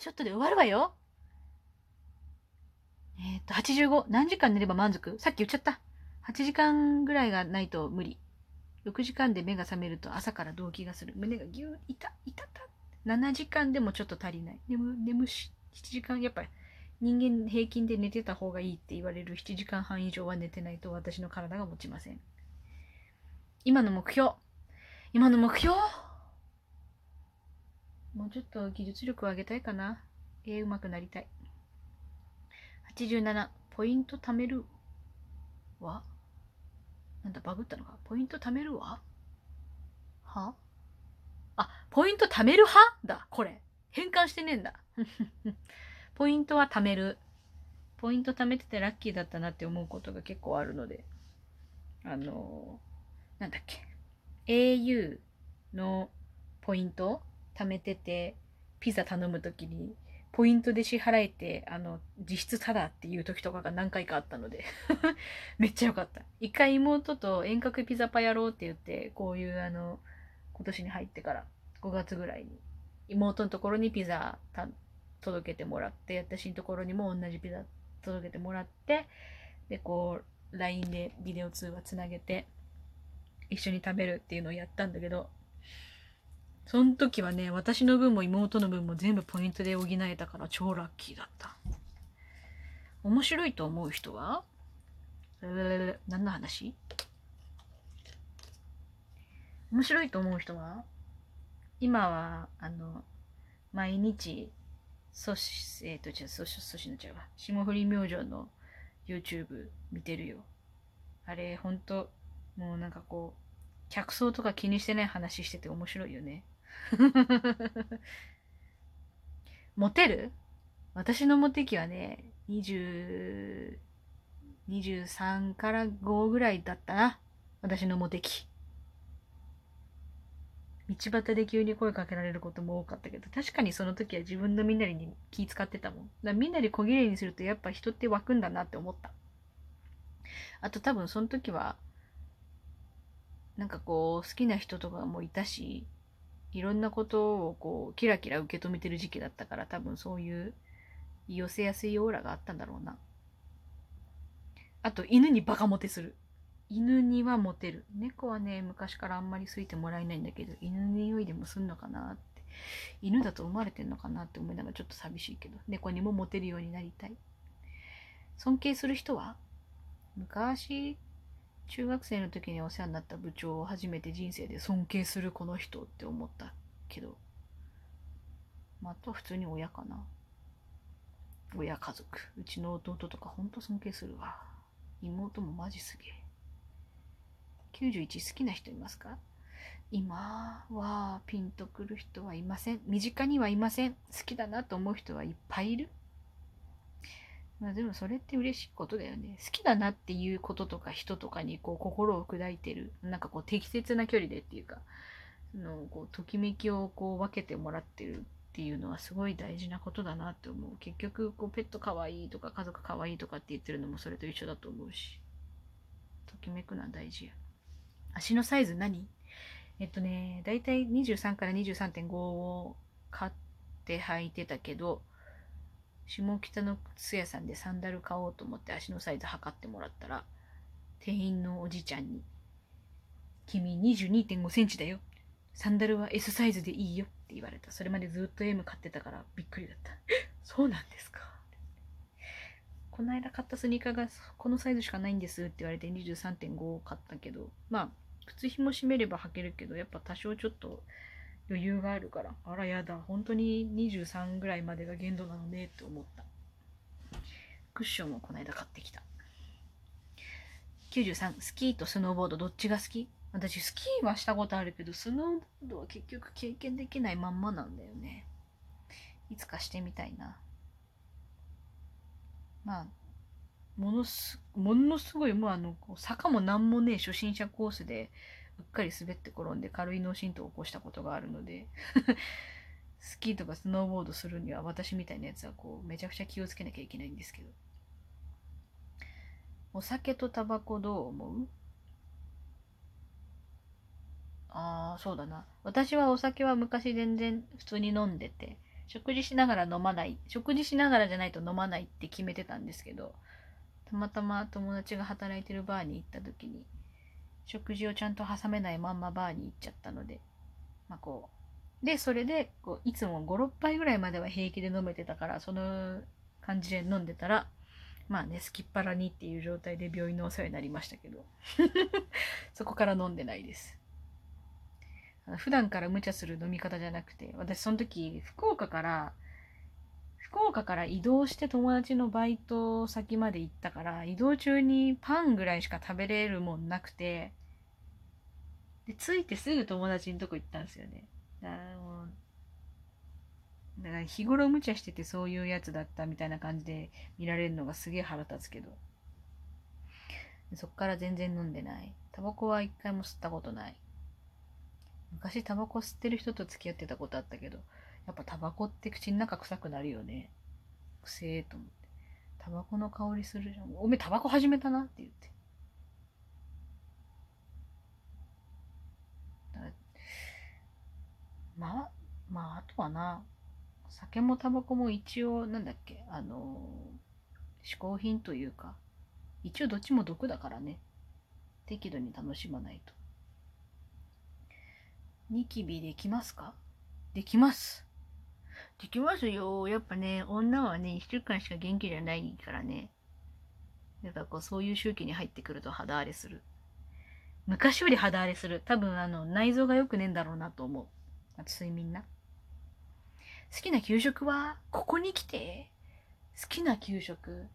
ちょっとで終わるわよ。えっ、と、85。何時間寝れば満足？さっき言っちゃった。8時間ぐらいがないと無理。6時間で目が覚めると朝から動悸がする。胸がぎゅー、いた、いたた。7時間でもちょっと足りない。眠、眠し、7時間、やっぱり人間平均で寝てた方がいいって言われる7時間半以上は寝てないと私の体が持ちません。今の目標。今の目標？もうちょっと技術力を上げたいかな。絵うまくなりたい。87、ポイント貯めるわなんだ、バグったのか。ポイント貯めるわ？は？あ、ポイント貯める派？だ、これ。変換してねえんだ。ポイントは貯める。ポイント貯めててラッキーだったなって思うことが結構あるので。あのー、なんだっけ。au のポイント貯めてて、ピザ頼むときにポイントで支払えて、あの、実質タダっていう時とかが何回かあったので めっちゃ良かった。一回妹と遠隔ピザパやろうって言って、こういうあの、今年に入ってから5月ぐらいに、妹のところにピザ届けてもらって、私のところにも同じピザ届けてもらって、で、こう、LINE でビデオ通話つなげて、一緒に食べるっていうのをやったんだけど、その時はね、私の分も妹の分も全部ポイントで補えたから超ラッキーだった。面白いと思う人は？何の話？面白いと思う人は？今は、あの、毎日、そし、えっ、ー、と、じゃあ、そし、そしのちゃうわ。霜降り明星の YouTube 見てるよ。あれ、ほんと、もうなんかこう、客層とか気にしてない話してて面白いよね。モテる？私のモテ期はね、20、23から5ぐらいだったな。私のモテ期。道端で急に声かけられることも多かったけど、確かにその時は自分のみんなに気使ってたもん。だみんなで小切れにするとやっぱ人って湧くんだなって思った。あと多分その時は、なんかこう、好きな人とかもいたし、いろんなことをこうキラキラ受け止めてる時期だったから多分そういう寄せやすいオーラがあったんだろうな。あと犬にバカモテする。犬にはモテる。猫はね、昔からあんまり好いてもらえないんだけど、犬の匂いでもすんのかなって。犬だと思われてんのかなって思いながらちょっと寂しいけど、猫にもモテるようになりたい。尊敬する人は昔中学生の時にお世話になった部長を初めて人生で尊敬するこの人って思ったけど、まあ、あとは普通に親かな。親家族。うちの弟とかほんと尊敬するわ。妹もマジすげえ。91好きな人いますか？今はピンとくる人はいません。身近にはいません。好きだなと思う人はいっぱいいる。まあでもそれって嬉しいことだよね。好きだなっていうこととか人とかにこう心を砕いてる。なんかこう適切な距離でっていうか、のこうときめきをこう分けてもらってるっていうのはすごい大事なことだなって思う。結局こうペットかわいいとか家族かわいいとかって言ってるのもそれと一緒だと思うし。ときめくのは大事や。足のサイズ何？えっとね、だいたい23から23.5を買って履いてたけど、下北の靴屋さんでサンダル買おうと思って足のサイズ測ってもらったら、店員のおじちゃんに、君22.5センチだよ。サンダルは S サイズでいいよって言われた。それまでずっと M 買ってたからびっくりだった。そうなんですか。この間買ったスニーカーがこのサイズしかないんですって言われて23.5を買ったけど、まあ、靴紐締めれば履けるけど、やっぱ多少ちょっと余裕があるから、あらやだ、本当に23ぐらいまでが限度なのねって思った。クッションもこの間買ってきた。93、スキーとスノーボードどっちが好き？私スキーはしたことあるけど、スノーボードは結局経験できないまんまなんだよね。いつかしてみたいな。まあ、ものす、ものすごい、もうあの、坂もなんもね初心者コースで、うっかり滑って転んで軽い脳震盪を起こしたことがあるので スキーとかスノーボードするには私みたいなやつはこうめちゃくちゃ気をつけなきゃいけないんですけど。お酒とタバコどう思う？ああそうだな。私はお酒は昔全然普通に飲んでて食事しながら飲まない食事しながらじゃないと飲まないって決めてたんですけどたまたま友達が働いてるバーに行った時に食事をちゃんと挟めないまんまバーに行っちゃったので。まあこう。でそれでこういつも56杯ぐらいまでは平気で飲めてたからその感じで飲んでたらまあねすきっ腹にっていう状態で病院のお世話になりましたけど。そこから飲んでないです。普段から無茶する飲み方じゃなくて私その時福岡から福岡から移動して友達のバイト先まで行ったから移動中にパンぐらいしか食べれるもんなくてで着いてすぐ友達のとこ行ったんですよね。だからもうだから日頃無茶しててそういうやつだったみたいな感じで見られるのがすげえ腹立つけど。そっから全然飲んでない。タバコは一回も吸ったことない。昔タバコ吸ってる人と付き合ってたことあったけどやっぱタバコって口の中臭くなるよね。くせえと思って。タバコの香りするじゃん。おめえタバコ始めたなって言って。まあ、まあ、あとはな、酒もタバコも一応、なんだっけ、あの嗜好品というか、一応どっちも毒だからね。適度に楽しまないと。ニキビできますか？できます。できますよ。やっぱね、女はね、一週間しか元気じゃないからね。やっぱこう、そういう周期に入ってくると肌荒れする。昔より肌荒れする。多分、あの、内臓が良くねえんだろうなと思う。あと、睡眠な。好きな給食は、ここに来て、好きな給食。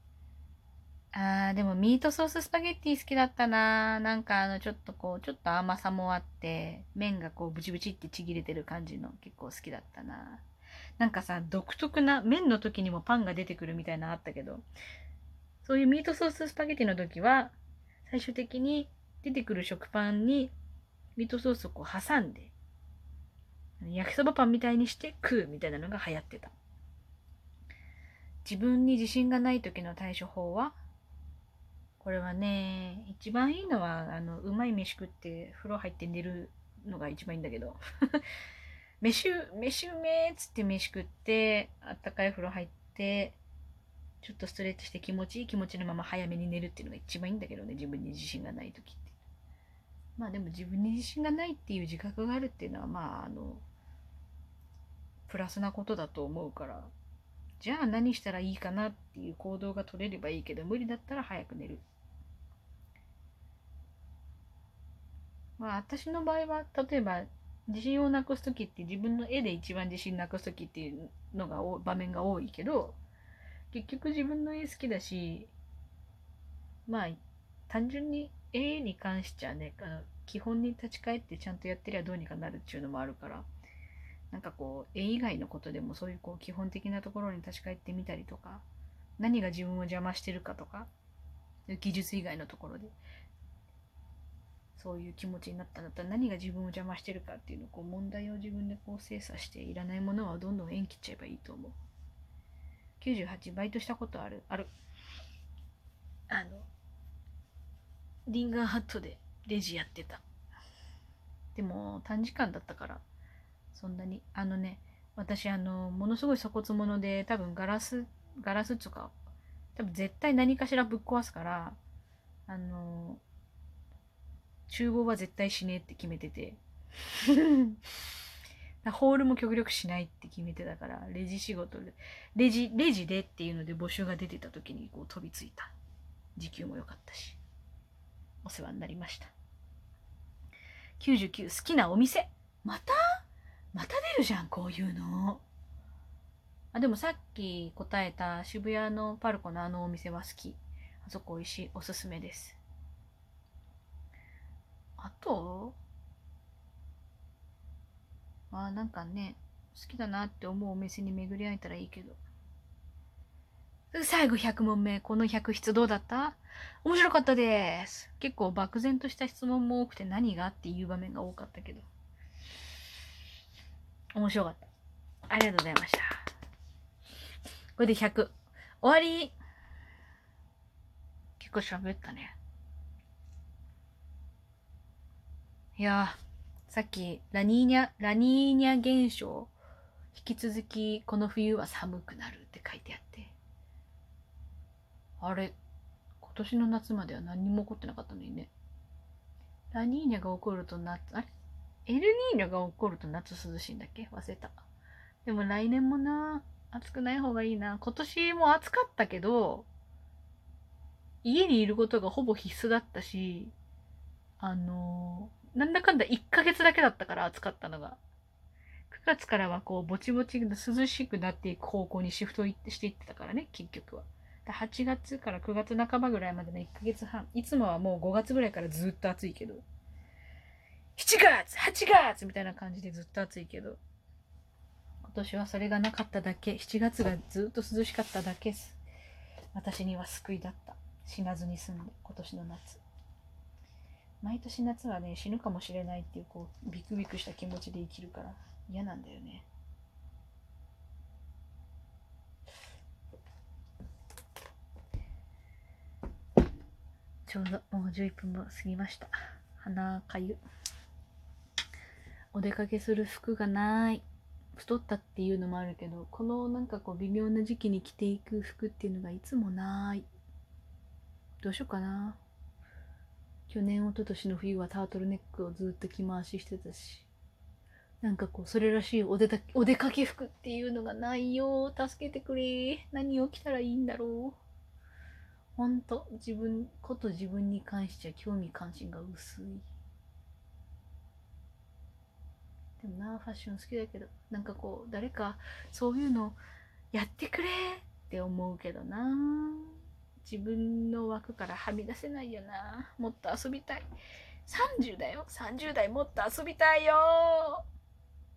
あー、でもミートソーススパゲッティ好きだったななんかあの、ちょっとこう、ちょっと甘さもあって、麺がこう、ブチブチってちぎれてる感じの結構好きだったななんかさ、独特な、麺の時にもパンが出てくるみたいなのあったけど、そういうミートソーススパゲティの時は、最終的に出てくる食パンにミートソースをこう挟んで、焼きそばパンみたいにして食うみたいなのが流行ってた。自分に自信がない時の対処法はこれはね、一番いいのは、あの、うまい飯食って風呂入って寝るのが一番いいんだけど。飯、飯うめーっつって飯食って、あったかい風呂入って、ちょっとストレッチして気持ちいい気持ちのまま早めに寝るっていうのが一番いいんだけどね、自分に自信がない時って。まあでも自分に自信がないっていう自覚があるっていうのは、まああの、プラスなことだと思うから、じゃあ何したらいいかなっていう行動が取れればいいけど、無理だったら早く寝る。まあ私の場合は、例えば自信をなくす時って自分の絵で一番自信なくす時っていうのが場面が多いけど結局自分の絵好きだしまあ単純に絵に関しちゃねあの基本に立ち返ってちゃんとやってりゃどうにかなるっていうのもあるからなんかこう絵以外のことでもそういうこう基本的なところに立ち返ってみたりとか何が自分を邪魔してるかとか技術以外のところでそういう気持ちになったんだったら何が自分を邪魔してるかっていうのをこう問題を自分でこう精査していらないものはどんどん縁切っちゃえばいいと思う。98バイトしたことある？ある。あのリンガーハットでレジやってた。でも短時間だったからそんなに。あのね私あのものすごい粗骨者で多分ガラスガラスとか多分絶対何かしらぶっ壊すからあの厨房は絶対しねえって決めてて。ホールも極力しないって決めてたからレジ仕事でレジレジでっていうので募集が出てた時にこう飛びついた。時給も良かったし。お世話になりました。99好きなお店。また？また出るじゃんこういうの。あでもさっき答えた渋谷のパルコのあのお店は好き。あそこ美味しい。おすすめですあと？あなんかね、好きだなって思うお店に巡り会えたらいいけど。最後100問目。この100質どうだった？面白かったです。結構漠然とした質問も多くて何がっていう場面が多かったけど。面白かった。ありがとうございました。これで100。終わり結構喋ったね。いやさっきラニーニャ、ラニーニャ現象引き続きこの冬は寒くなるって書いてあって。あれ今年の夏までは何も起こってなかったのにね。ラニーニャが起こると夏あれ？エルニーニョが起こると夏涼しいんだっけ？忘れた。でも来年もな暑くない方がいいな。今年も暑かったけど家にいることがほぼ必須だったしあのなんだかんだ1ヶ月だけだったから暑かったのが。9月からはこうぼちぼち涼しくなっていく方向にシフトしていってたからね結局は。8月から9月半ばぐらいまでの1ヶ月半。いつもはもう5月ぐらいからずっと暑いけど。7月 !8 月みたいな感じでずっと暑いけど。今年はそれがなかっただけ。7月がずっと涼しかっただけす。私には救いだった。死なずに済んで今年の夏。毎年夏はね死ぬかもしれないっていうこうビクビクした気持ちで生きるから嫌なんだよね。ちょうどもう11分も過ぎました。鼻かゆ。お出かけする服がない。太ったっていうのもあるけどこのなんかこう微妙な時期に着ていく服っていうのがいつもない。どうしようかな。去年一昨年の冬はタートルネックをずっと着回ししてたしなんかこうそれらしいお出たお出かけ服っていうのがないよ助けてくれ何を着たらいいんだろう。ほんと自分こと自分に関しては興味関心が薄い。でもなファッション好きだけどなんかこう誰かそういうのやってくれって思うけどな自分の枠からはみ出せないよな。もっと遊びたい。30だよ。30代もっと遊びたいよ。